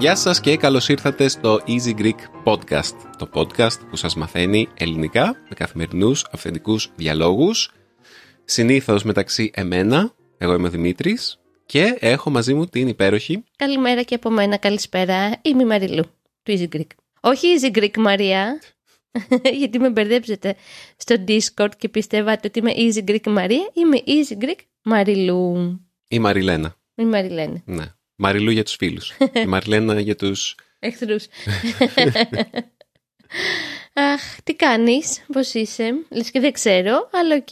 Γεια σας και καλώς ήρθατε στο Easy Greek Podcast, το podcast που σας μαθαίνει ελληνικά με καθημερινούς αυθεντικούς διαλόγους, συνήθως μεταξύ εμένα, εγώ είμαι ο Δημήτρης, και έχω μαζί μου την υπέροχη... Καλημέρα και από μένα, καλησπέρα, είμαι η Μαριλού, του Easy Greek. Όχι Easy Greek Μαρία, γιατί με μπερδέψετε στο Discord και πιστεύατε ότι είμαι Easy Greek Μαρία, είμαι Easy Greek Μαριλού. Η Μαριλένα. Η Μαριλένα. Ναι. Μαριλού για τους φίλους. η Μαριλένα για τους... Εχθρούς. Αχ, τι κάνεις, πώς είσαι, λες και δεν ξέρω, αλλά οκ.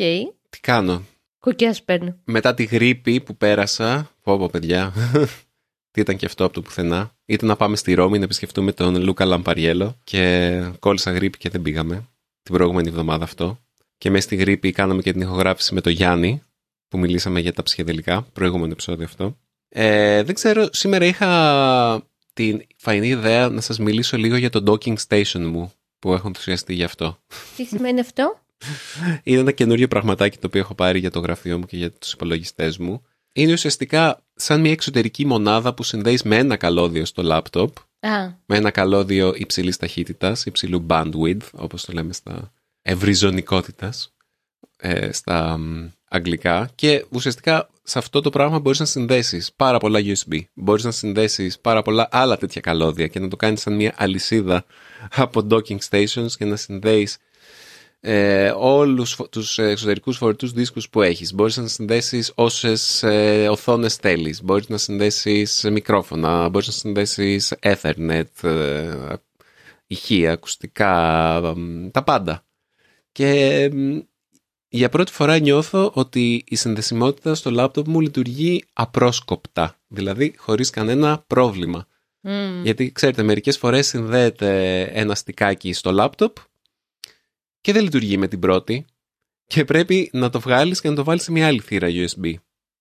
Τι κάνω; Κουκιά σπέρνω. Μετά τη γρίπη που πέρασα, πω πω παιδιά, τι ήταν και αυτό από το πουθενά, ήταν να πάμε στη Ρώμη να επισκεφτούμε τον Luca Lampariello και κόλλησα γρίπη και δεν πήγαμε την προηγούμενη εβδομάδα αυτό. Και μέσα στη γρήπη κάναμε και την ηχογράφηση με τον Γιάννη, που μιλήσαμε για τα ψυχεδελικά, προηγούμενο επεισόδιο αυτό. Ε, δεν ξέρω, σήμερα είχα την φαϊνή ιδέα να σας μιλήσω λίγο για το docking station μου που έχω ενθουσιαστεί γι' αυτό. Τι σημαίνει αυτό; Είναι ένα καινούριο πραγματάκι το οποίο έχω πάρει για το γραφείο μου και για τους υπολογιστές μου. Είναι ουσιαστικά σαν μια εξωτερική μονάδα που συνδέεις με ένα καλώδιο στο λάπτοπ. Α, Με ένα καλώδιο υψηλής ταχύτητας, υψηλού bandwidth, όπως το λέμε στα ευρυζωνικότητας, ε, στα μ, αγγλικά. Και ουσιαστικά σε αυτό το πράγμα μπορείς να συνδέσεις πάρα πολλά USB. Μπορείς να συνδέσεις πάρα πολλά άλλα τέτοια καλώδια και να το κάνεις σαν μια αλυσίδα από docking stations και να συνδέεις ε, όλους φο- τους εξωτερικούς φορητούς δίσκους που έχεις. Μπορείς να συνδέσεις όσες ε, οθόνες θέλεις. Μπορείς να συνδέσεις μικρόφωνα. Μπορείς να συνδέσεις Ethernet, ε, ηχεία, ακουστικά, μ, τα πάντα. Και μ, για πρώτη φορά νιώθω ότι η συνδεσιμότητα στο λάπτοπ μου λειτουργεί απρόσκοπτα. Δηλαδή χωρίς κανένα πρόβλημα. μμ, Γιατί ξέρετε, μερικές φορές συνδέεται ένα στικάκι στο λάπτοπ και δεν λειτουργεί με την πρώτη και πρέπει να το βγάλεις και να το βάλεις σε μια άλλη θύρα USB.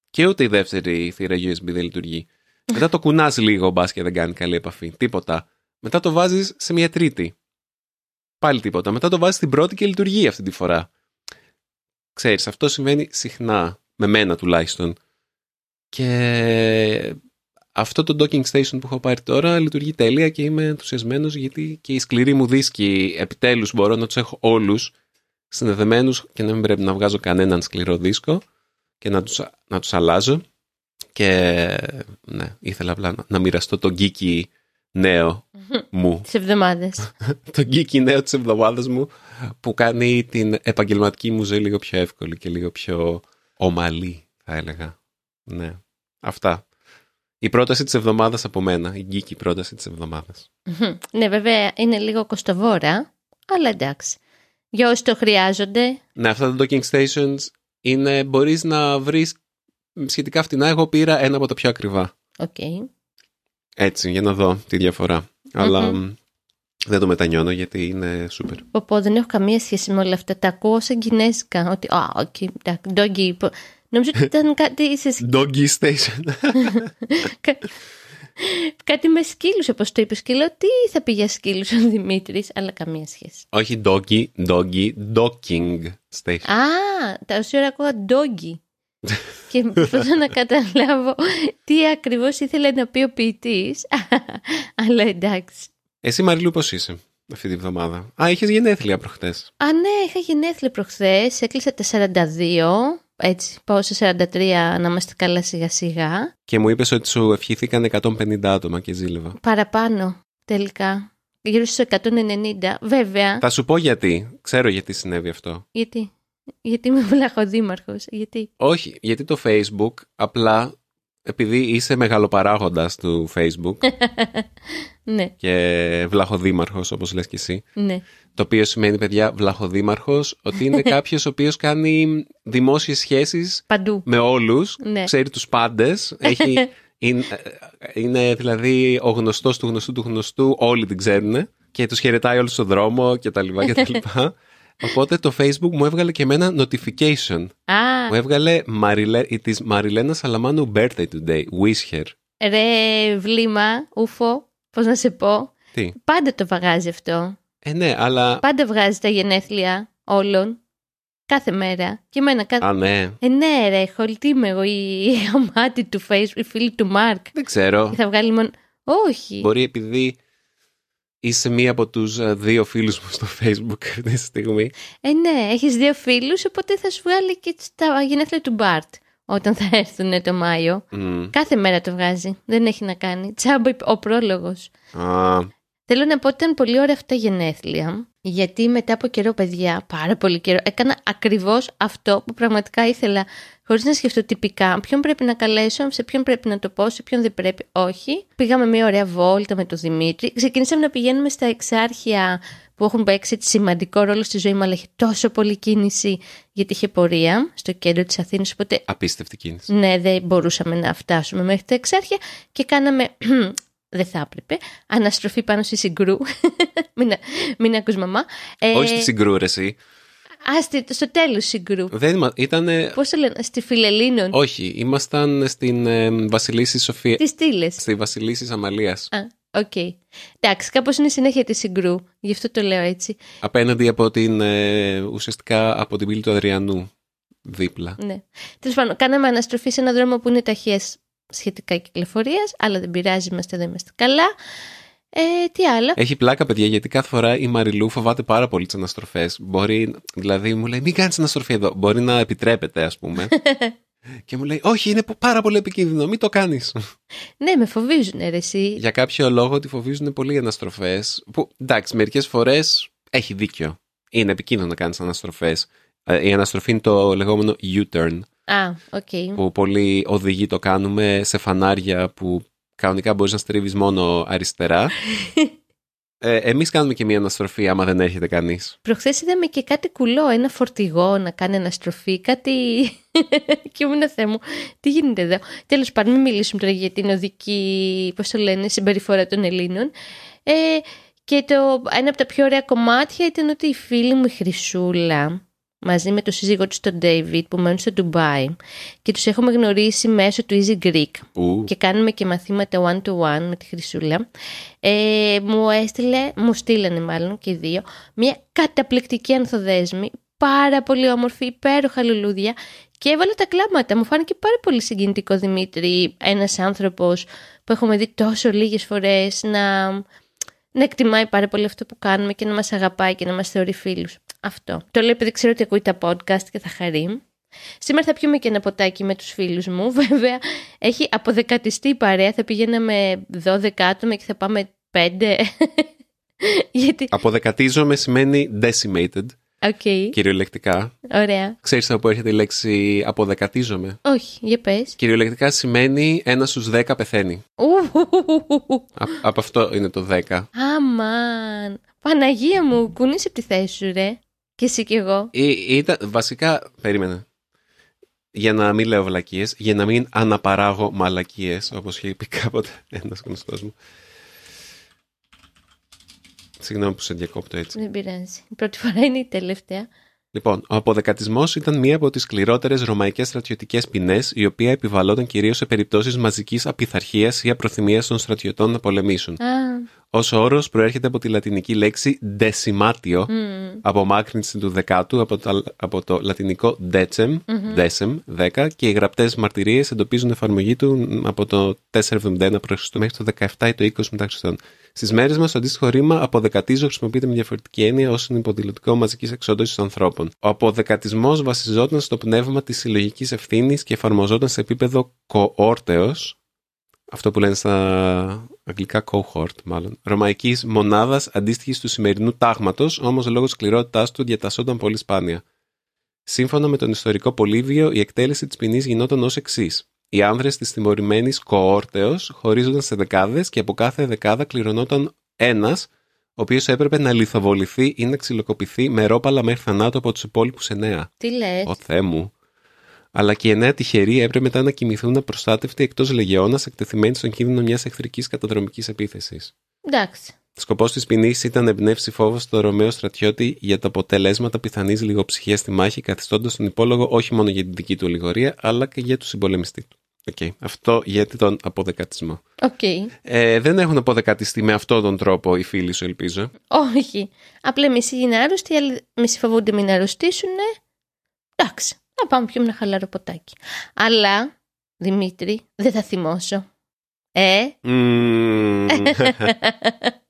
Και ούτε η δεύτερη θύρα USB δεν λειτουργεί. Μετά το κουνάς λίγο μπας και δεν κάνει καλή επαφή. Τίποτα. Μετά το βάζεις σε μια τρίτη. Πάλι τίποτα. Μετά το βάζεις στην πρώτη και λειτουργεί αυτή τη φορά. Ξέρεις, αυτό συμβαίνει συχνά. Με μένα τουλάχιστον. Και αυτό το docking station που έχω πάρει τώρα λειτουργεί τέλεια και είμαι ενθουσιασμένος γιατί και οι σκληροί μου δίσκοι επιτέλους μπορώ να τους έχω όλους συνδεδεμένους και να μην πρέπει να βγάζω κανέναν σκληρό δίσκο και να τους, να τους αλλάζω και ναι, ήθελα απλά να, να μοιραστώ το geeky νέο μου τις εβδομάδες. το geeky νέο της εβδομάδας μου που κάνει την επαγγελματική μου ζωή λίγο πιο εύκολη και λίγο πιο ομαλή θα έλεγα. Ναι, αυτά. Η πρόταση της εβδομάδας από μένα, η geeky πρόταση της εβδομάδας. Μμμ. ναι, βέβαια είναι λίγο κοστοβόρα, αλλά εντάξει. Για όσοι το χρειάζονται, Ναι, αυτά τα docking stations είναι, μπορείς να βρεις σχετικά φτηνά. Εγώ πήρα ένα από τα πιο ακριβά. οκ. Έτσι, για να δω τη διαφορά. Αλλά μ, δεν το μετανιώνω γιατί είναι super. Πω, πω, δεν έχω καμία σχέση με όλα αυτά. Τα ακούω σαν κινέζικα. Ότι, α, οκ, εντάξει, doggy. πω- Νομίζω ότι ήταν κάτι, σε, σκ- Doggy station. κα- κάτι με σκύλους, όπως το είπες. Και λέω, τι θα πει για σκύλους ο Δημήτρης, αλλά καμία σχέση. Όχι doggy, doggy, docking station. Α, τα όση ώρα ακούω doggy. και προσπαθώ να καταλάβω τι ακριβώς ήθελε να πει ο ποιητής. αλλά εντάξει. Εσύ Μαριλού πώς είσαι αυτή τη βδομάδα; Α, είχες γενέθλια προχτές. Α, ναι, είχα γενέθλια προχθές, έκλεισα τα 42, έτσι, πάω σε 43 να είμαστε καλά σιγά σιγά. Και μου είπες ότι σου ευχήθηκαν 150 άτομα και ζήλευα. Παραπάνω, τελικά, γύρω στους 190, βέβαια, Θα σου πω γιατί. Ξέρω γιατί συνέβη αυτό. γιατί, γιατί είμαι βλαχοδήμαρχος, γιατί; Όχι, γιατί το Facebook απλά επειδή είσαι μεγαλοπαράγοντας του Facebook ναι, και βλαχοδήμαρχος όπως λες και εσύ ναι, το οποίο σημαίνει παιδιά βλαχοδήμαρχος ότι είναι κάποιος ο οποίος κάνει δημόσιες σχέσεις παντού. με όλους, Ναι. ξέρει τους πάντες, έχει, είναι, είναι δηλαδή ο γνωστός του γνωστού του γνωστού, όλοι την ξέρουν και τους χαιρετάει όλους στον δρόμο και τα λοιπά και τα λοιπά. Οπότε το Facebook μου έβγαλε και εμένα notification. Α, Μου έβγαλε Marile, it is Marilena Salamanu birthday today. Wish her. Ρε βλήμα, ούφο, πώς να σε πω. Τι; Πάντα το βαγάζει αυτό. Ε, ναι, αλλά. Πάντα βγάζει τα γενέθλια όλων. Κάθε μέρα. Και εμένα κάθε... Α, ναι. Ε, ναι, ρε, χολτή είμαι εγώ η η αμάτη του Facebook, η φίλη του Μάρκ. Δεν ξέρω. Και θα βγάλει μόνο. Όχι. Μπορεί επειδή είσαι μία από τους ε, δύο φίλους μου στο facebook αυτή τη στιγμή. Ε, ναι, έχεις δύο φίλους, οπότε θα σου βγάλει και τα γενέθλια του Μπάρτ όταν θα έρθουν το Μάιο. Μμ. Κάθε μέρα το βγάζει. Δεν έχει να κάνει. Τσάμπο ο πρόλογος. Α, Θέλω να πω ότι ήταν πολύ ωραία αυτά τα γενέθλια, γιατί μετά από καιρό, παιδιά, πάρα πολύ καιρό, έκανα ακριβώς αυτό που πραγματικά ήθελα, χωρίς να σκεφτώ τυπικά ποιον πρέπει να καλέσω, σε ποιον πρέπει να το πω, σε ποιον δεν πρέπει, όχι. Πήγαμε μια ωραία βόλτα με τον Δημήτρη, ξεκινήσαμε να πηγαίνουμε στα εξάρχεια που έχουν παίξει έτσι σημαντικό ρόλο στη ζωή μου, αλλά είχε τόσο πολύ κίνηση γιατί είχε πορεία στο κέντρο της Αθήνας, οπότε απίστευτη κίνηση. ναι, δεν μπορούσαμε να φτάσουμε μέχρι τα εξάρχεια και κάναμε, δεν θα έπρεπε, αναστροφή πάνω στη συγκρού. μην, μην ακούς μαμά. Ε, Όχι στη Συγγρού, ρε συ. Α, στη- στο τέλος Συγγρού. Δεν είμα- ήτανε... Πώς το λένε, στη Φιλελίνων. Όχι, ήμασταν στην ε, Βασιλίσσης Σοφίας. Στις στήλες. Στη Βασιλίσσης Αμαλίας. Α, οκ. Εντάξει, κάπως είναι η συνέχεια της Συγγρού. Γι' αυτό το λέω έτσι. Απέναντι από την, ε, ουσιαστικά από την πύλη του Αδριανού. Δίπλα. Ναι. Τέλος πάντων, κάναμε αναστροφή σε έναν δρόμο που είναι ταχεία σχετικά κυκλοφορίας, αλλά δεν πειράζει, είμαστε εδώ, είμαστε καλά. Ε, τι άλλο; Έχει πλάκα, παιδιά, γιατί κάθε φορά η Μαριλού φοβάται πάρα πολύ τις αναστροφές. Μπορεί, δηλαδή, μου λέει: Μην κάνεις αναστροφή εδώ. Μπορεί να επιτρέπεται, ας πούμε. και μου λέει: Όχι, είναι πάρα πολύ επικίνδυνο, μην το κάνεις. Ναι, με φοβίζουν, ρε συ. Για κάποιο λόγο τη φοβίζουν πολύ οι αναστροφές. Που εντάξει, μερικές φορές έχει δίκιο. Είναι επικίνδυνο να κάνεις αναστροφές. Η αναστροφή είναι το λεγόμενο U-turn. Α, οκ. Που πολλοί οδηγοί το κάνουμε σε φανάρια που κανονικά μπορείς να στρίβεις μόνο αριστερά. ε, Εμείς κάνουμε και μία αναστροφή άμα δεν έρχεται κανείς. Προχθές είδαμε και κάτι κουλό, ένα φορτηγό να κάνει αναστροφή, κάτι. και ήμουν Θεέ μου, τι γίνεται εδώ; Τέλος πάντων, μην μιλήσουμε τώρα για την οδική, πώς το λένε, συμπεριφορά των Ελλήνων. Ε, και το, ένα από τα πιο ωραία κομμάτια ήταν ότι η φίλη μου η Χρυσούλα, μαζί με τον σύζυγό του τον David που μένουν στο Ντουμπάι και τους έχουμε γνωρίσει μέσω του Easy Greek Ου, και κάνουμε και μαθήματα one to one με τη Χρυσούλα. Ε, μου έστειλε, μου στείλανε μάλλον και οι δύο, μια καταπληκτική ανθοδέσμη, πάρα πολύ όμορφη, υπέροχα λουλούδια και έβαλε τα κλάματα. Μου φάνηκε πάρα πολύ συγκινητικό Δημήτρη, ένας άνθρωπος που έχουμε δει τόσο λίγες φορές να, να εκτιμάει πάρα πολύ αυτό που κάνουμε και να μας αγαπάει και να μας θεωρεί φίλους. Αυτό. Το λέω επειδή ξέρω ότι ακούει τα podcast και θα χαρεί. Σήμερα θα πιούμε και ένα ποτάκι με τους φίλους μου. Βέβαια, έχει αποδεκατιστεί η παρέα. Θα πηγαίναμε 12 άτομα και θα πάμε 5. Γιατί, Αποδεκατίζομαι σημαίνει decimated, OK, κυριολεκτικά. ωραία. Ξέρεις από πού έρχεται η λέξη αποδεκατίζομαι; Όχι, για πες. Κυριολεκτικά σημαίνει ένα στους 10 πεθαίνει. Ου, Α- από αυτό είναι το 10. Αμάν. Παναγία μου, κουνήσει από τη θέση σου, ρε. Και εσύ κι εγώ. Ή- Ήταν, βασικά, περίμενε. Για να μην λέω βλακίες, για να μην αναπαράγω μαλακίες, όπως είχε πει κάποτε ένας γνωστός μου. Συγγνώμη που σε διακόπτω έτσι. Δεν πειράζει. Η πρώτη φορά είναι η τελευταία. Λοιπόν, ο αποδεκατισμός ήταν μία από τις σκληρότερες ρωμαϊκές στρατιωτικές ποινές, η οποία επιβαλλόταν κυρίως σε περιπτώσεις μαζικής απειθαρχίας ή απροθυμίας των στρατιωτών να πολεμήσουν. Α, Ω όρος προέρχεται από τη λατινική λέξη decimatio, μμ. απομάκρυνση του δεκάτου από το, από το λατινικό decem, decem, 10, και οι γραπτές μαρτυρίες εντοπίζουν εφαρμογή του από το 471 π.Χ. μέχρι το 17 ή το 20 μετά Χριστόν. Στις μέρες μας, το αντίστοιχο ρήμα αποδεκατίζω χρησιμοποιείται με διαφορετική έννοια ως υποδηλωτικό μαζικής εξόντωσης των ανθρώπων. Ο αποδεκατισμός βασιζόταν στο πνεύμα της συλλογικής ευθύνης και εφαρμοζόταν σε επίπεδο κοόρτεο, αυτό που λένε στα αγγλικά cohort μάλλον, ρωμαϊκής μονάδας αντίστοιχης του σημερινού τάγματος, όμως λόγω τη σκληρότητάς του διατασσόταν πολύ σπάνια. Σύμφωνα με τον ιστορικό Πολύβιο, η εκτέλεση της ποινής γινόταν ως εξής. Οι άνδρες της τιμωρημένης κοόρτεως χωρίζονταν σε δεκάδες και από κάθε δεκάδα κληρονόταν ένας, ο οποίος έπρεπε να λιθοβοληθεί ή να ξυλοκοπηθεί με ρόπαλα μέχρι θανάτου από τους υπόλοιπους εννέα. Τι λες; Ω Θεέ μου. Αλλά και οι εννέα τυχεροί έπρεπε μετά να κοιμηθούν απροστάτευτοι εκτός λεγεώνας εκτεθειμένοι στον κίνδυνο μιας εχθρικής καταδρομικής επίθεσης. Εντάξει. Σκοπός της ποινής ήταν να εμπνεύσει φόβο στο Ρωμαίο στρατιώτη για τα αποτελέσματα πιθανής λιγοψυχίας στη μάχη, καθιστώντας τον υπόλογο όχι μόνο για την δική του ολιγωρία, αλλά και για τους συμπολεμιστές του. Οκ. Αυτό για τον αποδεκατισμό. Οκ. Ε, δεν έχουν αποδεκατιστεί με αυτόν τον τρόπο οι φίλοι σου, ελπίζω. Όχι. Απλά μισοί είναι άρρωστοι, άλλοι μισοί φοβούνται μην αρρωστήσουν. Εντάξει. Θα πάμε πιούμε ένα χαλαρό ποτάκι. Αλλά, Δημήτρη, δεν θα θυμώσω. Ε, Μμμ.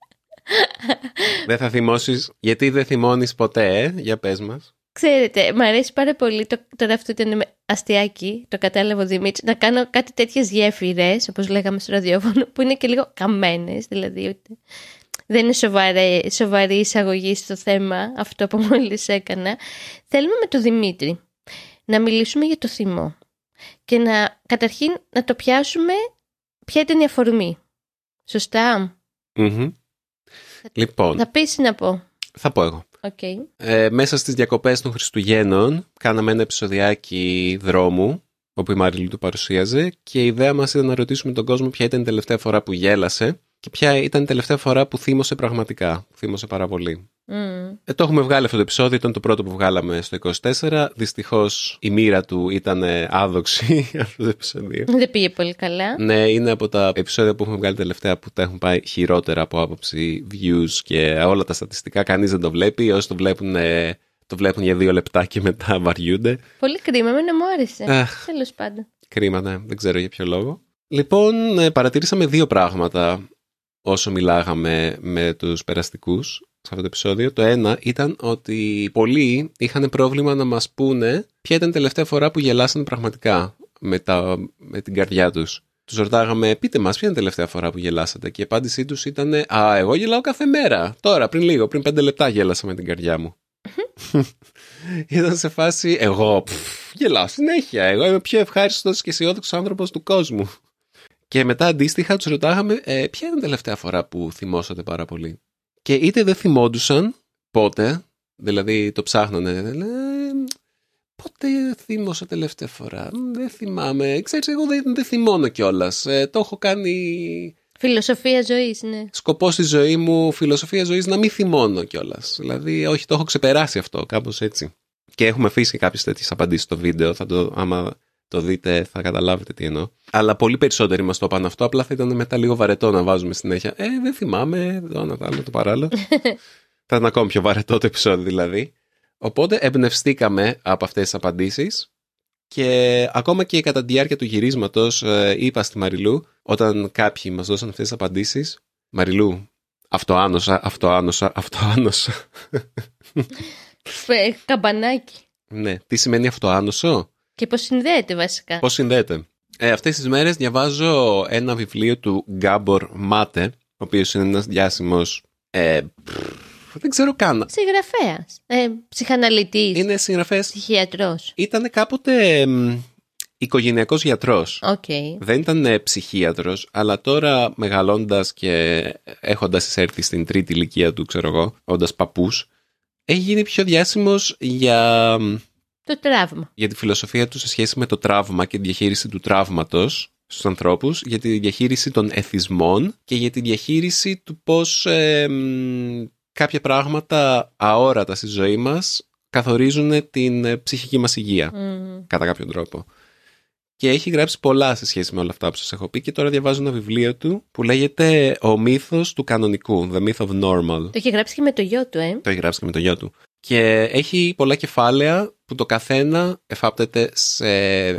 δεν θα θυμώσεις. Γιατί δεν θυμώνεις ποτέ, ε; Για πες μας. ξέρετε, μου αρέσει πάρα πολύ, το, τώρα αυτό ήταν με αστιάκι, το κατάλαβε ο Δημήτρης, να κάνω κάτι τέτοιες γέφυρες, όπως λέγαμε στο ραδιόφωνο, που είναι και λίγο καμένες, δηλαδή ότι δεν είναι σοβαρή, σοβαρή εισαγωγή στο θέμα αυτό που μόλις έκανα. Θέλουμε με τον Δημήτρη να μιλήσουμε για το θυμό και να καταρχήν να το πιάσουμε ποια ήταν η αφορμή. Σωστά; Μμμ. Λοιπόν, Θα πεις ή να πω; θα πω εγώ. Οκ. Ε, μέσα στις διακοπές των Χριστουγέννων κάναμε ένα επεισοδιάκι δρόμου όπου η Μαριλού το παρουσίαζε και η ιδέα μας ήταν να ρωτήσουμε τον κόσμο ποια ήταν η τελευταία φορά που γέλασε και ποια ήταν η τελευταία φορά που θύμωσε πραγματικά, που θύμωσε πάρα πολύ. Μμ. Ε, το έχουμε βγάλει αυτό το επεισόδιο, ήταν το πρώτο που βγάλαμε στο 24. Δυστυχώς η μοίρα του ήταν ε, άδοξη αυτό το επεισόδιο. Δεν πήγε πολύ καλά. Ναι, είναι από τα επεισόδια που έχουμε βγάλει τελευταία που τα έχουν πάει χειρότερα από άποψη views και όλα τα στατιστικά. Κανείς δεν το βλέπει. Όσοι το βλέπουν, ε, το βλέπουν για δύο λεπτά και μετά βαριούνται. Πολύ κρίμα, εμένα μου άρεσε. Αχ. Τέλος πάντων. Κρίμα, ναι, δεν ξέρω για ποιο λόγο. Λοιπόν, ε, παρατήρησαμε δύο πράγματα όσο μιλάγαμε με τους περαστικούς σε αυτό το επεισόδιο. Το ένα ήταν ότι πολλοί είχαν πρόβλημα να μας πούνε ποια ήταν η τελευταία φορά που γελάσανε πραγματικά με, τα, με την καρδιά τους. Τους ρωτάγαμε, πείτε μας, ποια είναι η τελευταία φορά που γελάσατε; Και η απάντησή τους ήταν, Α, εγώ γελάω κάθε μέρα. Τώρα, πριν λίγο, πριν πέντε λεπτά γέλασα με την καρδιά μου. Ήταν σε φάση, εγώ πφ, γελάω συνέχεια. Εγώ είμαι ο πιο ευχάριστος και αισιόδοξος άνθρωπος του κόσμου. Και μετά αντίστοιχα τους ρωτάγαμε, ε, ποια είναι η τελευταία φορά που θυμόσατε πάρα πολύ; Και είτε δεν θυμόντουσαν πότε, δηλαδή το ψάχνανε, λένε, «Ε, πότε θύμωσα τελευταία φορά. «Μ, Δεν θυμάμαι. Ξέρεις, εγώ δεν, δεν θυμώνω κιόλας. το έχω κάνει Φιλοσοφία ζωής, ναι. σκοπός στη ζωή μου, φιλοσοφία ζωής, να μην θυμώνω κιόλας. Δηλαδή, όχι, το έχω ξεπεράσει αυτό, κάπως έτσι. Και έχουμε αφήσει και κάποιες τέτοιες απαντήσεις στο βίντεο. Θα το, άμα το δείτε, θα καταλάβετε τι εννοώ. Αλλά πολύ περισσότεροι μας το είπαν αυτό. Απλά θα ήταν μετά λίγο βαρετό να βάζουμε συνέχεια. Ε, δεν θυμάμαι. Εδώ να βάλω το παράλληλο. θα ήταν ακόμη πιο βαρετό το επεισόδιο δηλαδή. Οπότε εμπνευστήκαμε από αυτές τις απαντήσεις. Και ακόμα και κατά τη διάρκεια του γυρίσματος ε, είπα στη Μαριλού, όταν κάποιοι μας δώσαν αυτές τις απαντήσεις, Μαριλού, αυτοάνωσα, αυτοάνωσα, αυτοάνωσα. Ε, Καμπανάκι. ναι, τι σημαίνει αυτοάνοσο, Και πώς συνδέεται βασικά; πώς συνδέεται; Ε, αυτές τις μέρες διαβάζω ένα βιβλίο του Γκάμπορ Μάτε, ο οποίος είναι ένας διάσημος, ε, πφ, δεν ξέρω καν, Συγγραφέας. Ε, Ψυχαναλυτής. είναι συγγραφέας, Ψυχιατρός. ήταν κάποτε μ, οικογενειακός γιατρός. Οκ. Δεν ήταν ε, ψυχίατρος, αλλά τώρα μεγαλώντας και έχοντας εισέλθει στην τρίτη ηλικία του, ξέρω εγώ, όντας παππούς, έχει γίνει πιο διάσημος για, Το τραύμα. για τη φιλοσοφία του σε σχέση με το τραύμα και τη διαχείριση του τραύματος στους ανθρώπους, για τη διαχείριση των εθισμών και για τη διαχείριση του πώς ε, μ, κάποια πράγματα αόρατα στη ζωή μας καθορίζουν την ε, ψυχική μας υγεία Μμ. κατά κάποιον τρόπο. Και έχει γράψει πολλά σε σχέση με όλα αυτά που σας έχω πει και τώρα διαβάζω ένα βιβλίο του που λέγεται «Ο μύθος του κανονικού», «The Myth of Normal». Το έχει γράψει και με το γιο του, ε. Το έχει γράψει και με το γιο του. Και έχει πολλά κεφάλαια που το καθένα εφάπτεται σε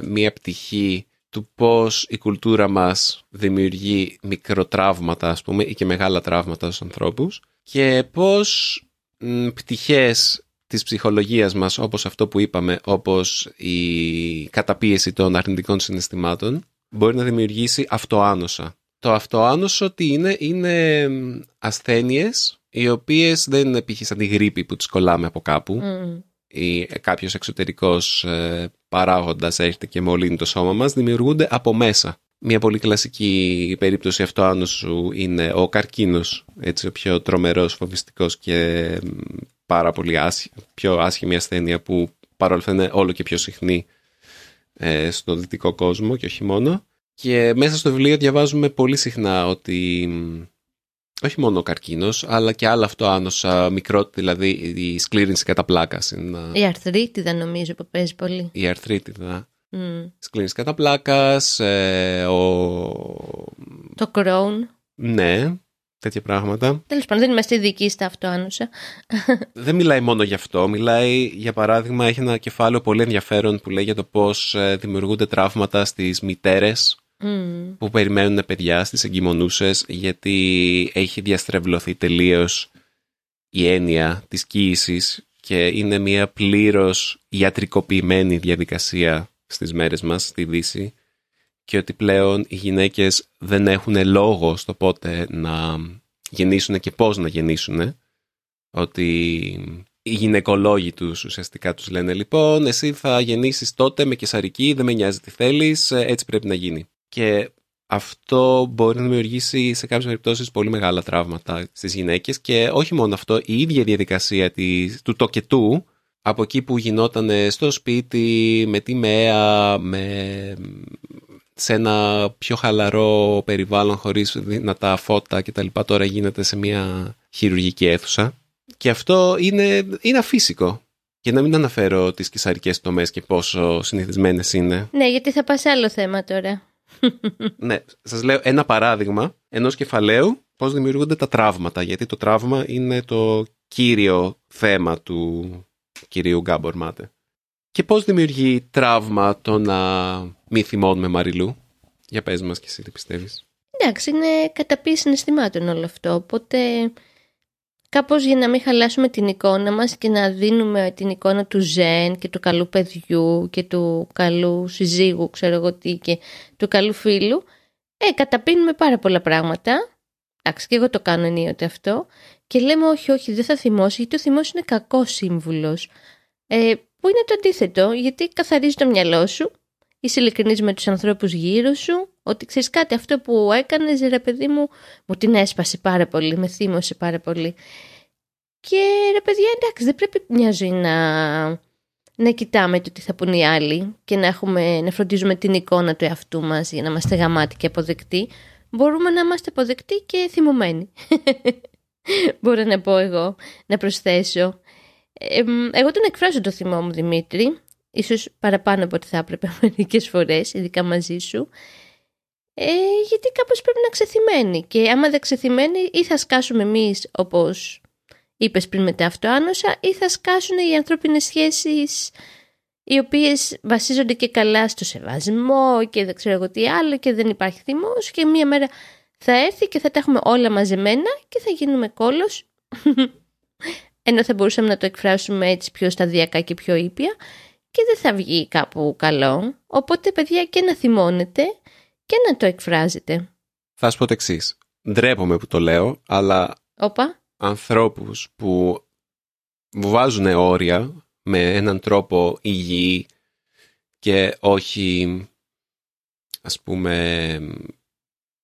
μία πτυχή του πώς η κουλτούρα μας δημιουργεί μικροτραύματα, ας πούμε, ή και μεγάλα τραύματα στους ανθρώπους και πώς μ, πτυχές της ψυχολογίας μας, όπως αυτό που είπαμε, όπως η καταπίεση των αρνητικών συναισθημάτων, μπορεί να δημιουργήσει αυτοάνωσα. Το αυτοάνωσο τι είναι, είναι μ, ασθένειες οι οποίες δεν είναι π.χ. σαν τη γρήπη που τις κολλάμε από κάπου Μμ. ή κάποιος εξωτερικός ε, παράγοντας έρχεται και μολύνει το σώμα μας, δημιουργούνται από μέσα. Μια πολύ κλασική περίπτωση αυτοάνωσου είναι ο καρκίνος, έτσι ο πιο τρομερός, φοβιστικός και μ, πάρα πολύ άσχη, πιο άσχημη ασθένεια που παρόλα αυτά είναι όλο και πιο συχνή ε, στον δυτικό κόσμο και όχι μόνο. Και μέσα στο βιβλίο διαβάζουμε πολύ συχνά ότι μ, όχι μόνο ο καρκίνος, αλλά και άλλα αυτοάνωσα, μικρό, δηλαδή η σκλήρινση κατά πλάκας είναι ένα- Η αρθρίτιδα νομίζω που παίζει πολύ. η αρθρίτιδα. Μμ. Τις κλίνεις κατά πλάκας, ε, ο... Το Crown. ναι, τέτοια πράγματα. Τέλος πάντων, δεν είμαστε ειδικοί στα αυτοάνωσα. Δεν μιλάει μόνο γι' αυτό. Μιλάει, για παράδειγμα, έχει ένα κεφάλαιο πολύ ενδιαφέρον που λέει για το πώς ε, δημιουργούνται τραύματα στις μητέρες Μμ. που περιμένουν παιδιά στις εγκυμονούσες γιατί έχει διαστρεβλωθεί τελείως η έννοια της κοίησης και είναι μια πλήρως ιατρικοποιημένη διαδικασία στις μέρες μας στη Δύση και ότι πλέον οι γυναίκες δεν έχουν λόγο στο πότε να γεννήσουν και πώς να γεννήσουν ότι οι γυναικολόγοι τους ουσιαστικά τους λένε λοιπόν εσύ θα γεννήσεις τότε με κεσαρική, δεν με νοιάζει τι θέλεις, ε, έτσι πρέπει να γίνει. Και αυτό μπορεί να δημιουργήσει σε κάποιες περιπτώσεις πολύ μεγάλα τραύματα στις γυναίκες και όχι μόνο αυτό, η ίδια διαδικασία της, του τοκετού από εκεί που γινόταν στο σπίτι, με τη ΜΕΑ, με, σε ένα πιο χαλαρό περιβάλλον χωρίς δυνατά φώτα κτλ. Τώρα γίνεται σε μια χειρουργική αίθουσα. Και αυτό είναι, είναι αφύσικο. Για να μην αναφέρω τις κυσαρικές τομές και πόσο συνηθισμένες είναι. Ναι, γιατί θα πας σε άλλο θέμα τώρα. Ναι, σας λέω ένα παράδειγμα ενός κεφαλαίου πώς δημιουργούνται τα τραύματα. Γιατί το τραύμα είναι το κύριο θέμα του κυρίου Γκάμπορ Μάτε. Και πώς δημιουργεί τραύμα το να μη θυμώνουμε Μαριλού; Για πες μας και εσύ τι πιστεύεις. Εντάξει, είναι καταπίεση συναισθημάτων όλο αυτό. Οπότε κάπως για να μην χαλάσουμε την εικόνα μας και να δίνουμε την εικόνα του ζεν και του καλού παιδιού και του καλού συζύγου, ξέρω εγώ τι, και του καλού φίλου, ε, καταπίνουμε πάρα πολλά πράγματα. Εντάξει, και εγώ το κάνω ενίοτε αυτό. Και λέμε όχι, όχι, δεν θα θυμώσει, γιατί ο θυμός είναι κακός σύμβουλος. Ε, που είναι το αντίθετο, γιατί καθαρίζει το μυαλό σου, είσαι ειλικρινής με τους ανθρώπους γύρω σου, ότι ξέρεις κάτι, αυτό που έκανες, ρε παιδί μου, μου την έσπασε πάρα πολύ, με θύμωσε πάρα πολύ. Και ρε παιδιά, εντάξει, δεν πρέπει μια ζωή να, να κοιτάμε το τι θα πούν οι άλλοι και να, έχουμε, να φροντίζουμε την εικόνα του εαυτού μας για να είμαστε γαμάτοι και αποδεκτοί. Μπορούμε να είμαστε αποδεκτοί και θυμωμένοι. Μπορώ να πω εγώ, να προσθέσω. Ε, εγώ τον εκφράζω το θυμό μου, Δημήτρη, ίσως παραπάνω από ό,τι θα έπρεπε μερικές φορές, ειδικά μαζί σου, ε, γιατί κάπως πρέπει να ξεθυμένει και άμα δεν ξεθυμένει ή θα σκάσουμε εμείς όπως είπες πριν μετά αυτό άνοσα ή θα σκάσουν οι ανθρώπινες σχέσεις οι οποίες βασίζονται και καλά στο σεβασμό και δεν ξέρω εγώ τι άλλο και δεν υπάρχει θυμός. Και μία μέρα θα έρθει και θα τα έχουμε όλα μαζεμένα και θα γίνουμε κόλος. Ενώ θα μπορούσαμε να το εκφράσουμε έτσι πιο σταδιακά και πιο ήπια. Και δεν θα βγει κάπου καλό. Οπότε, παιδιά, και να θυμώνετε και να το εκφράζετε. Θα σου πω το εξής. Ντρέπομαι που το λέω, αλλά Όπα. ανθρώπους που βάζουν όρια με έναν τρόπο υγιή και όχι ας πούμε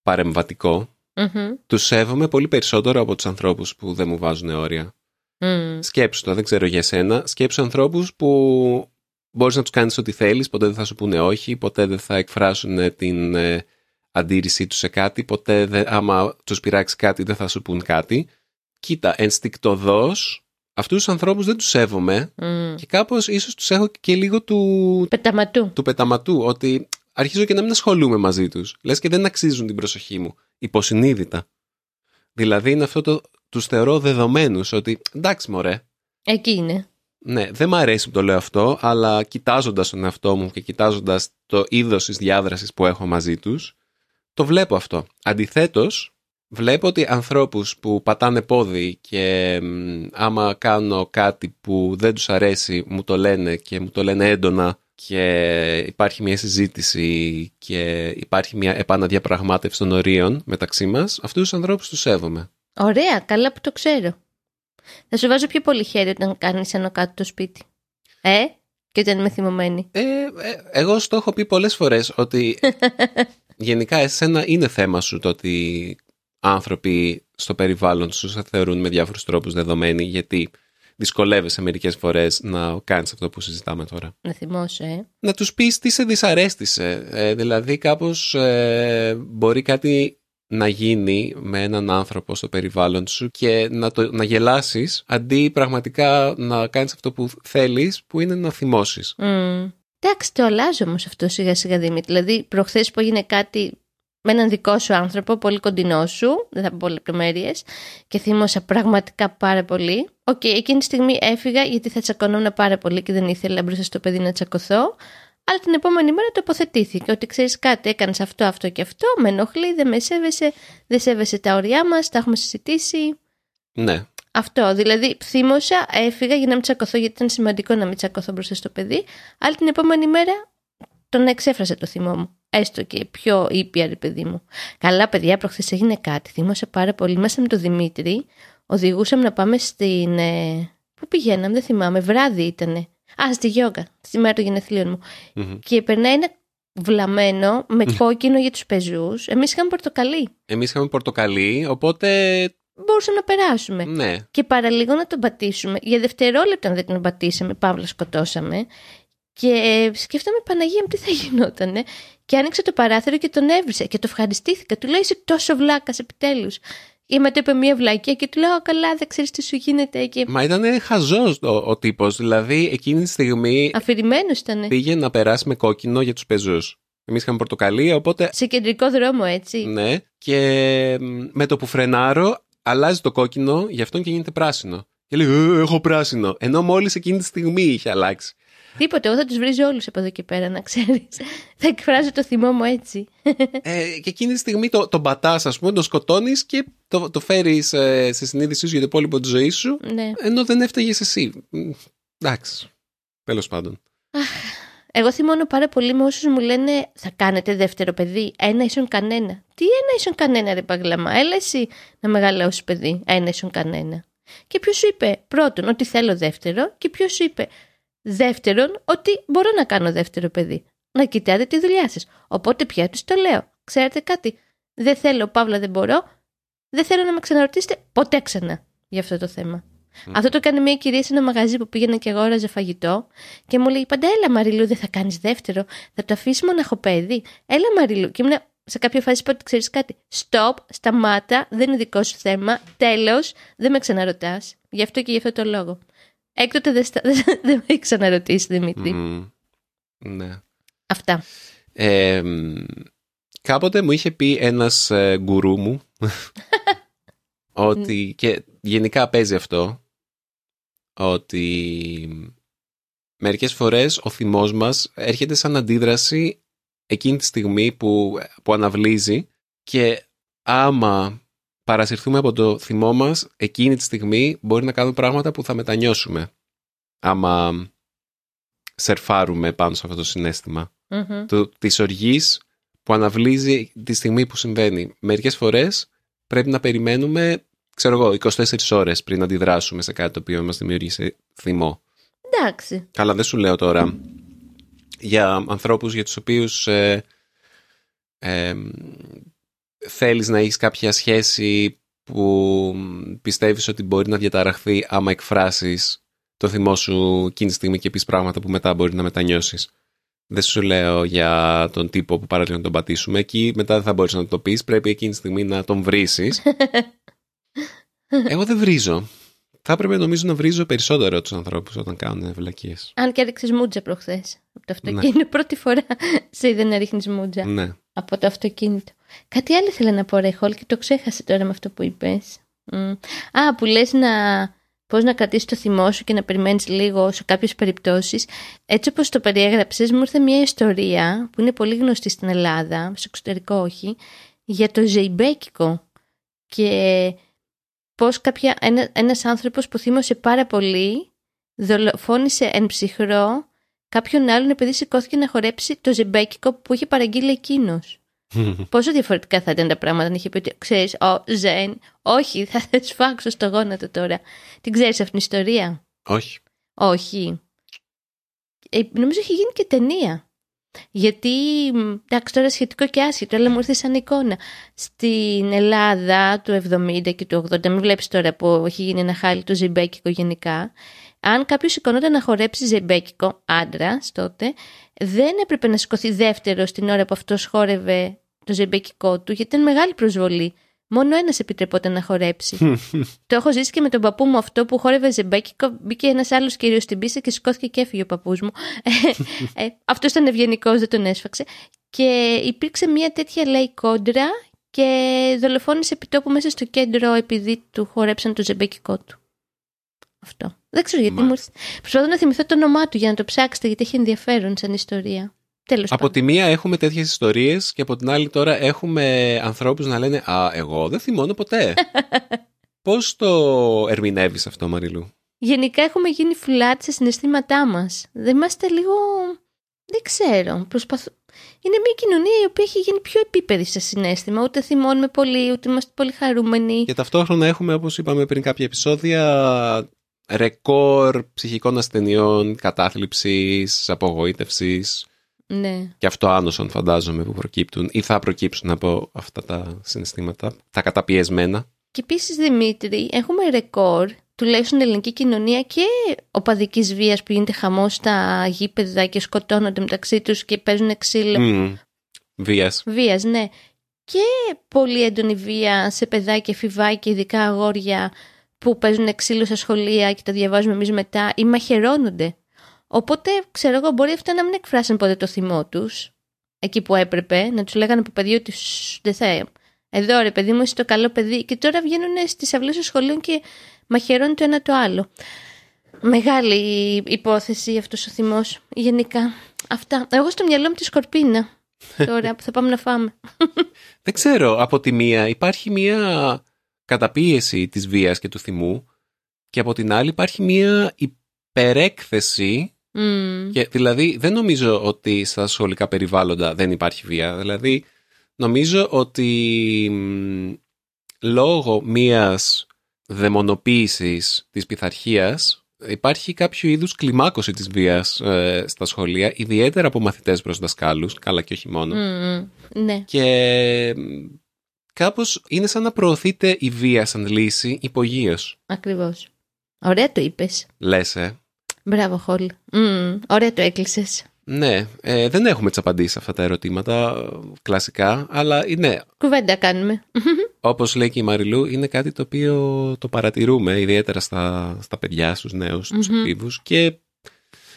παρεμβατικό Μμμ. τους σέβομαι πολύ περισσότερο από τους ανθρώπους που δεν μου βάζουν όρια. Μμ. Σκέψου το, δεν ξέρω για σένα. Σκέψου ανθρώπους που μπορείς να τους κάνεις ό,τι θέλεις, ποτέ δεν θα σου πούνε όχι, ποτέ δεν θα εκφράσουν την ε, αντίρρησή τους σε κάτι, ποτέ δεν, άμα τους πειράξει κάτι δεν θα σου πούν κάτι. Κοίτα, ενστικτοδός, αυτούς τους ανθρώπους δεν τους σέβομαι Μμ. και κάπως ίσως τους έχω και λίγο του, Πεταματού. του πεταματού, ότι αρχίζω και να μην ασχολούμαι μαζί τους. Λες και δεν αξίζουν την προσοχή μου. Υποσυνείδητα. Δηλαδή είναι αυτό το, τους θεωρώ δεδομένους, ότι εντάξει μωρέ, Εκεί είναι. Ναι, δεν μ' αρέσει που το λέω αυτό, αλλά κοιτάζοντας τον εαυτό μου και κοιτάζοντας το είδος της διάδρασης που έχω μαζί τους, το βλέπω αυτό. Αντιθέτως, βλέπω ότι ανθρώπους που πατάνε πόδι και μ, άμα κάνω κάτι που δεν τους αρέσει μου το λένε και μου το λένε έντονα και υπάρχει μια συζήτηση και υπάρχει μια επαναδιαπραγμάτευση των ορίων μεταξύ μας, αυτούς τους ανθρώπους τους σέβομαι. Ωραία, καλά που το ξέρω. Θα σου βάζω πιο πολύ χέρι όταν κάνεις άνω κάτω το σπίτι. Ε, και όταν είμαι θυμωμένη. Ε, ε, εγώ στο έχω πει πολλές φορές ότι γενικά εσένα είναι θέμα σου το ότι άνθρωποι στο περιβάλλον σου σε θεωρούν με διάφορους τρόπους δεδομένοι γιατί δυσκολεύεσαι μερικές φορές να κάνεις αυτό που συζητάμε τώρα. Να θυμώσω, ε. Να τους πεις τι σε δυσαρέστησε. Ε, δηλαδή κάπως ε, μπορεί κάτι να γίνει με έναν άνθρωπο στο περιβάλλον σου και να, το, να γελάσεις αντί πραγματικά να κάνεις αυτό που θέλεις που είναι να θυμώσεις. Μμ. Εντάξει, το αλλάζω όμως αυτό σιγά σιγά Δημήτρη. Δηλαδή, προχθές που έγινε κάτι με έναν δικό σου άνθρωπο, πολύ κοντινό σου, δεν θα πω λεπτομέρειες, και θύμωσα πραγματικά πάρα πολύ. OK, okay, εκείνη τη στιγμή έφυγα γιατί θα τσακωνόμουν πάρα πολύ και δεν ήθελα μπροστά στο παιδί να τσακωθώ. Αλλά την επόμενη μέρα τοποθετήθηκε ότι ξέρεις κάτι, έκανες αυτό, αυτό και αυτό, με ενοχλεί, δεν με σέβεσαι, δεν σέβεσαι τα ωριά μας, τα έχουμε συζητήσει. Ναι. Αυτό. Δηλαδή, θύμωσα, έφυγα για να μην τσακωθώ, γιατί ήταν σημαντικό να μην τσακωθώ μπροστά στο παιδί. Αλλά την επόμενη μέρα τον εξέφρασε το θυμό μου. Έστω και πιο ήπια, ρε παιδί μου. Καλά, παιδιά, προχθές έγινε κάτι. Θύμωσα πάρα πολύ. Μέσα με τον Δημήτρη οδηγούσαμε να πάμε στην. Ε... Πού πηγαίναμε, δεν θυμάμαι. Βράδυ ήτανε. Α, στη γιόγκα, στη μέρα των γενεθλίων μου. Mm-hmm. Και περνάει ένα βλαμμένο με κόκκινο για τους πεζούς. Εμείς είχαμε πορτοκαλί. Εμείς είχαμε πορτοκαλί, οπότε μπορούσαμε να περάσουμε. Ναι. Και παραλίγο να τον πατήσουμε. Για δευτερόλεπτα δεν τον πατήσαμε, παύλα σκοτώσαμε. Και σκέφτομαι, Παναγία μου, τι θα γινότανε. Και άνοιξε το παράθυρο και τον έβρισε και το ευχαριστήθηκα. Του λέει: Είσαι τόσο βλάκας, επιτέλους. Ή μετά είπε μία βλακία και του λέω: Καλά, δεν ξέρεις τι σου γίνεται. Και... Μα ήταν χαζός ο, ο τύπος. Δηλαδή, εκείνη τη στιγμή. Αφηρημένος ήταν. Πήγε να περάσει με κόκκινο για τους πεζούς. Εμείς είχαμε πορτοκαλί, οπότε. Σε κεντρικό δρόμο, έτσι. Ναι. Και με το που φρενάρω, αλλάζει το κόκκινο, γι' αυτό και γίνεται πράσινο. Και λέει: «Ε, Έχω πράσινο. Ενώ μόλις εκείνη τη στιγμή είχε αλλάξει. Τίποτε, εγώ θα τους βρίζω όλους από εδώ και πέρα, να ξέρεις. θα εκφράζω το θυμό μου έτσι. ε, και εκείνη τη στιγμή το, τον πατάς, ας πούμε, τον σκοτώνεις και το, το φέρεις ε, σε συνείδησή σου για το υπόλοιπο της ζωής σου. Ναι. Ενώ δεν έφταγε εσύ. Εντάξει. Τέλος πάντων. Εγώ θυμώνω πάρα πολύ με όσους μου λένε θα κάνετε δεύτερο παιδί. Ένα ίσον κανένα. Τι ένα ίσον κανένα, ρε Παγκλαμά. Έλα εσύ να μεγαλώσεις παιδί. Ένα ίσον κανένα. Και ποιος σου είπε πρώτον ότι θέλω δεύτερο και ποιος σου είπε δεύτερον ότι μπορώ να κάνω δεύτερο παιδί. Να κοιτάτε τη δουλειά σας. Οπότε πια τους το λέω. Ξέρετε κάτι; Δεν θέλω, Παύλα, δεν μπορώ. Δεν θέλω να με ξαναρωτήσετε ποτέ ξανά για αυτό το θέμα. Αυτό το έκανε μια κυρία σε ένα μαγαζί που πήγαινε και αγόραζε φαγητό και μου λέει: Πάντα έλα Μαριλού, δεν θα κάνεις δεύτερο. Θα το αφήσει μοναχοπέδι. Έλα Μαριλού. Και ήμουν σε κάποια φάση είπα ότι ξέρεις κάτι; Stop, σταμάτα, δεν είναι δικό σου θέμα. Τέλος, δεν με ξαναρωτάς. Γι' αυτό και γι' αυτό το λόγο. Έκτοτε δεν, στα... δεν με έχει ξαναρωτήσει, Δημήτρη. ναι. Αυτά. Ε, κάποτε μου είχε πει ένας ε, γκουρού μου ότι και γενικά παίζει αυτό ότι μερικές φορές ο θυμός μας έρχεται σαν αντίδραση εκείνη τη στιγμή που, που αναβλύζει και άμα παρασυρθούμε από το θυμό μας εκείνη τη στιγμή μπορεί να κάνουμε πράγματα που θα μετανιώσουμε άμα σερφάρουμε πάνω σε αυτό το συνέστημα Mm-hmm. του, της οργής που αναβλύζει τη στιγμή που συμβαίνει. Μερικές φορές πρέπει να περιμένουμε ξέρω εγώ, 24 ώρες πριν αντιδράσουμε σε κάτι το οποίο μας δημιουργήσει θυμό. Εντάξει. Καλά, δεν σου λέω τώρα για ανθρώπους για τους οποίους ε, ε, θέλεις να έχεις κάποια σχέση που πιστεύεις ότι μπορεί να διαταραχθεί άμα εκφράσεις το θυμό σου εκείνη τη στιγμή και πεις πράγματα που μετά μπορεί να μετανιώσεις. Δεν σου λέω για τον τύπο που παραλίγο να τον πατήσουμε. Εκεί μετά δεν θα μπορείς να το πεις. Πρέπει εκείνη τη στιγμή να τον βρίσεις. Εγώ δεν βρίζω. Θα έπρεπε νομίζω να βρίζω περισσότερο τους ανθρώπους όταν κάνουν βλακίες. Αν και έριξε μούτζα προχθές από το αυτοκίνητο. Ναι. Πρώτη φορά σε είδε να ρίχνεις μούτζα. Ναι. Από το αυτοκίνητο. Κάτι άλλο ήθελα να πω, ρε Χολ, και το ξέχασε τώρα με αυτό που είπες. Α, που λες να. Πώς να κρατήσεις το θυμό σου και να περιμένεις λίγο σε κάποιες περιπτώσεις. Έτσι όπως το περιέγραψες, μου ήρθε μια ιστορία που είναι πολύ γνωστή στην Ελλάδα, στο εξωτερικό όχι, για το ζεϊμπέκικο. Και πώς κάποια, ένα, ένας άνθρωπος που θύμωσε πάρα πολύ δολοφόνησε εν ψυχρό κάποιον άλλον επειδή σηκώθηκε να χορέψει το ζεμπέκικο που είχε παραγγείλει εκείνος. Πόσο διαφορετικά θα ήταν τα πράγματα αν είχε πει ότι ξέρεις, ο Ζεν, όχι, θα σφάξω στο γόνατο τώρα. Την ξέρεις αυτήν την ιστορία; Όχι. Όχι. Ε, νομίζω έχει γίνει και ταινία. Γιατί, εντάξει τώρα σχετικό και άσχετο, αλλά μου ήρθε σαν εικόνα. Στην Ελλάδα του 70 και του 80, μην βλέπεις τώρα που έχει γίνει ένα χάλι του ζεμπέκικο γενικά, αν κάποιος σηκωνόταν να χορέψει ζεμπέκικο, άντρα τότε, δεν έπρεπε να σηκωθεί δεύτερο στην ώρα που αυτός χόρευε το ζεμπέκικο του, γιατί ήταν μεγάλη προσβολή Μόνο ένας επιτρεπόταν να χορέψει. το έχω ζήσει και με τον παππού μου αυτό που χόρευε ζεμπέκι. Μπήκε ένας άλλος κύριος στην πίστα και σηκώθηκε και έφυγε ο παππούς μου. ε, αυτός ήταν ευγενικός, δεν τον έσφαξε. Και υπήρξε μια τέτοια λέει κόντρα και δολοφόνησε επιτόπου μέσα στο κέντρο επειδή του χορέψαν το ζεμπέκικό του. Αυτό. Δεν ξέρω γιατί μου Προσπαθώ να θυμηθώ το όνομά του για να το ψάξετε γιατί έχει ενδιαφέρον σαν ιστορία. Τέλος από τη μία έχουμε τέτοιες ιστορίες και από την άλλη τώρα έχουμε ανθρώπους να λένε «Α, εγώ δεν θυμώνω ποτέ». Πώς το ερμηνεύεις αυτό, Μαριλού; Γενικά έχουμε γίνει φουλάτ σε συναισθήματά μας. Δεν είμαστε λίγο... Δεν ξέρω. Προσπαθώ... Είναι μια κοινωνία η οποία έχει γίνει πιο επίπεδη σε συνέστημα. Ούτε θυμώνουμε πολύ, ούτε είμαστε πολύ χαρούμενοι. Και ταυτόχρονα έχουμε, όπως είπαμε πριν κάποια επεισόδια, ρεκόρ ψυχικών ασθενειών, κατάθλιψης, απογοήτευσης. Ναι. Και αυτό άνοσον φαντάζομαι που προκύπτουν ή θα προκύψουν από αυτά τα συναισθήματα, τα καταπιεσμένα. Και επίσης Δημήτρη, έχουμε ρεκόρ, τουλάχιστον ελληνική κοινωνία και οπαδικής βίας που γίνεται χαμό στα γήπεδα και σκοτώνονται μεταξύ τους και παίζουν ξύλο. Mm. Βίας. Βίας, ναι. Και πολύ έντονη βία σε παιδάκια, φιβάκια, ειδικά αγόρια που παίζουν ξύλο στα σχολεία και τα διαβάζουμε εμείς μετά ή μαχαιρώνονται. Οπότε, ξέρω εγώ, μπορεί αυτά να μην εκφράσουν ποτέ το θυμό τους εκεί που έπρεπε, να τους λέγανε από παιδί ότι δεν θα. Εδώ ρε παιδί μου, είσαι το καλό παιδί. Και τώρα βγαίνουν στις αυλές των σχολείων και μαχαιρώνουν το ένα το άλλο. Μεγάλη υπόθεση αυτός ο θυμός. Γενικά. Αυτά. Εγώ στο μυαλό μου τη σκορπίνα. Τώρα που θα πάμε να φάμε. Δεν ξέρω. Από τη μία υπάρχει μία καταπίεση της βίας και του θυμού και από την άλλη υπάρχει μία υπερέκθεση και δηλαδή δεν νομίζω ότι στα σχολικά περιβάλλοντα δεν υπάρχει βία. Δηλαδή νομίζω ότι λόγω μίας δαιμονοποίησης της πειθαρχίας υπάρχει κάποιο είδους κλιμάκωση της βίας ε, στα σχολεία, ιδιαίτερα από μαθητές προς δασκάλους, καλά και όχι μόνο. ναι. Και κάπως είναι σαν να προωθείται η βία σαν λύση υπογείως. Ακριβώς. Ωραία το είπες. Λες, ε. Μπράβο, Χόλ. Mm, ωραία το έκλεισες. Ναι, ε, δεν έχουμε τις απαντήσεις σε αυτά τα ερωτήματα κλασικά, αλλά είναι. Κουβέντα κάνουμε. Όπως λέει και η Μαριλού, είναι κάτι το οποίο το παρατηρούμε ιδιαίτερα στα, στα παιδιά, στους νέους, στους mm-hmm. Και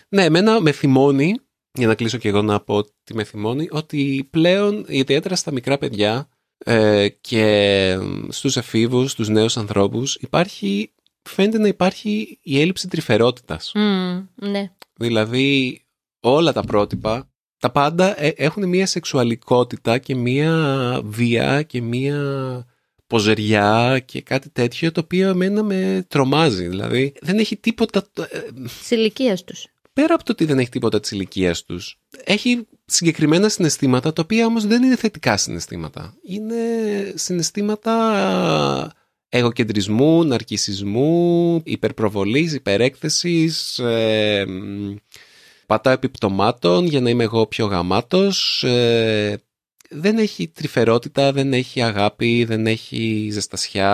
ναι, εμένα με θυμώνει, για να κλείσω και εγώ να πω ότι με θυμώνει, ότι πλέον ιδιαίτερα στα μικρά παιδιά ε, και στους εφήβους, στους νέους ανθρώπους υπάρχει φαίνεται να υπάρχει η έλλειψη τρυφερότητας. ναι. Δηλαδή όλα τα πρότυπα, τα πάντα ε, έχουν μια σεξουαλικότητα και μια βία και μια ποζεριά και κάτι τέτοιο το οποίο εμένα με τρομάζει. Δηλαδή δεν έχει τίποτα... Ε, της ηλικίας τους. Πέρα από το ότι δεν έχει τίποτα της ηλικίας τους, έχει συγκεκριμένα συναισθήματα τα οποία όμως δεν είναι θετικά συναισθήματα. Είναι συναισθήματα εγωκεντρισμού, ναρκισισμού, υπερπροβολής, υπερέκθεσης, ε, πατάω επιπτωμάτων για να είμαι εγώ πιο γαμάτος, ε, δεν έχει τρυφερότητα, δεν έχει αγάπη, δεν έχει ζεστασιά,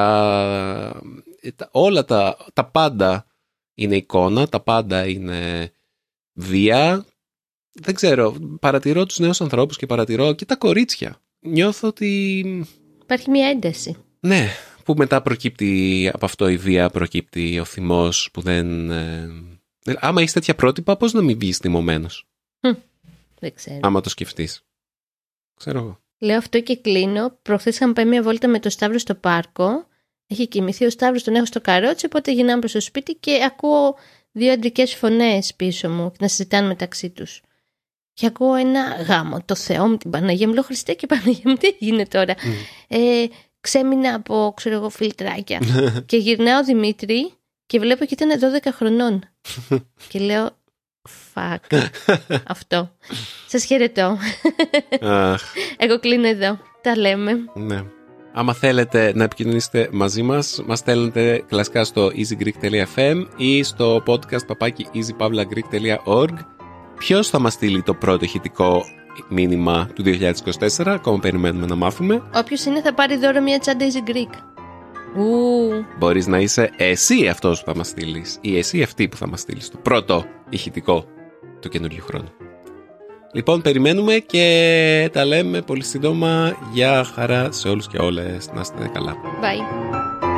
ε, όλα τα, τα πάντα είναι εικόνα, τα πάντα είναι βία. Δεν ξέρω, παρατηρώ τους νέους ανθρώπους και παρατηρώ και τα κορίτσια. Νιώθω ότι... Υπάρχει μια ένταση. Ναι, που μετά προκύπτει από αυτό η βία, προκύπτει ο θυμός που δεν... Ε, άμα έχεις τέτοια πρότυπα, πώς να μην βγεις θυμωμένος; Δεν ξέρω. Άμα το σκεφτείς. Ξέρω εγώ. Λέω αυτό και κλείνω. Προχθές είχαμε πάει μια βόλτα με το Σταύρο στο πάρκο. Έχει κοιμηθεί ο Σταύρος, τον έχω στο καρότσι. Οπότε γυρνάμε προς το σπίτι και ακούω δύο αντρικές φωνές πίσω μου να συζητάνε μεταξύ τους. Και ακούω ένα γάμο. Το Θεό μου, την Παναγία μου. Λέω Χριστέ και Παναγία μου, τι γίνεται τώρα. Ε, ξέμεινα από, ξέρω εγώ, φιλτράκια. και γυρνάω ο Δημήτρη και βλέπω και ήταν 12 χρονών. και λέω, fuck, αυτό. Σας χαιρετώ. Εγώ κλείνω εδώ. Τα λέμε. Ναι. Άμα θέλετε να επικοινωνήσετε μαζί μας, μας στέλνετε κλασικά στο easygreek.fm ή στο podcast papaki easypavlagreek.org Ποιος θα μας στείλει το πρώτο ηχητικό μήνυμα του 2024. Ακόμα περιμένουμε να μάθουμε. Όποιος είναι θα πάρει δώρο μια τσάντα Easy Greek. Μπορεί Μπορείς να είσαι εσύ αυτός που θα μας στείλεις ή εσύ αυτή που θα μας στείλεις το πρώτο ηχητικό του καινούριου χρόνου. Λοιπόν, περιμένουμε και τα λέμε πολύ σύντομα. Γεια χαρά σε όλους και όλες. Να είστε καλά. Bye.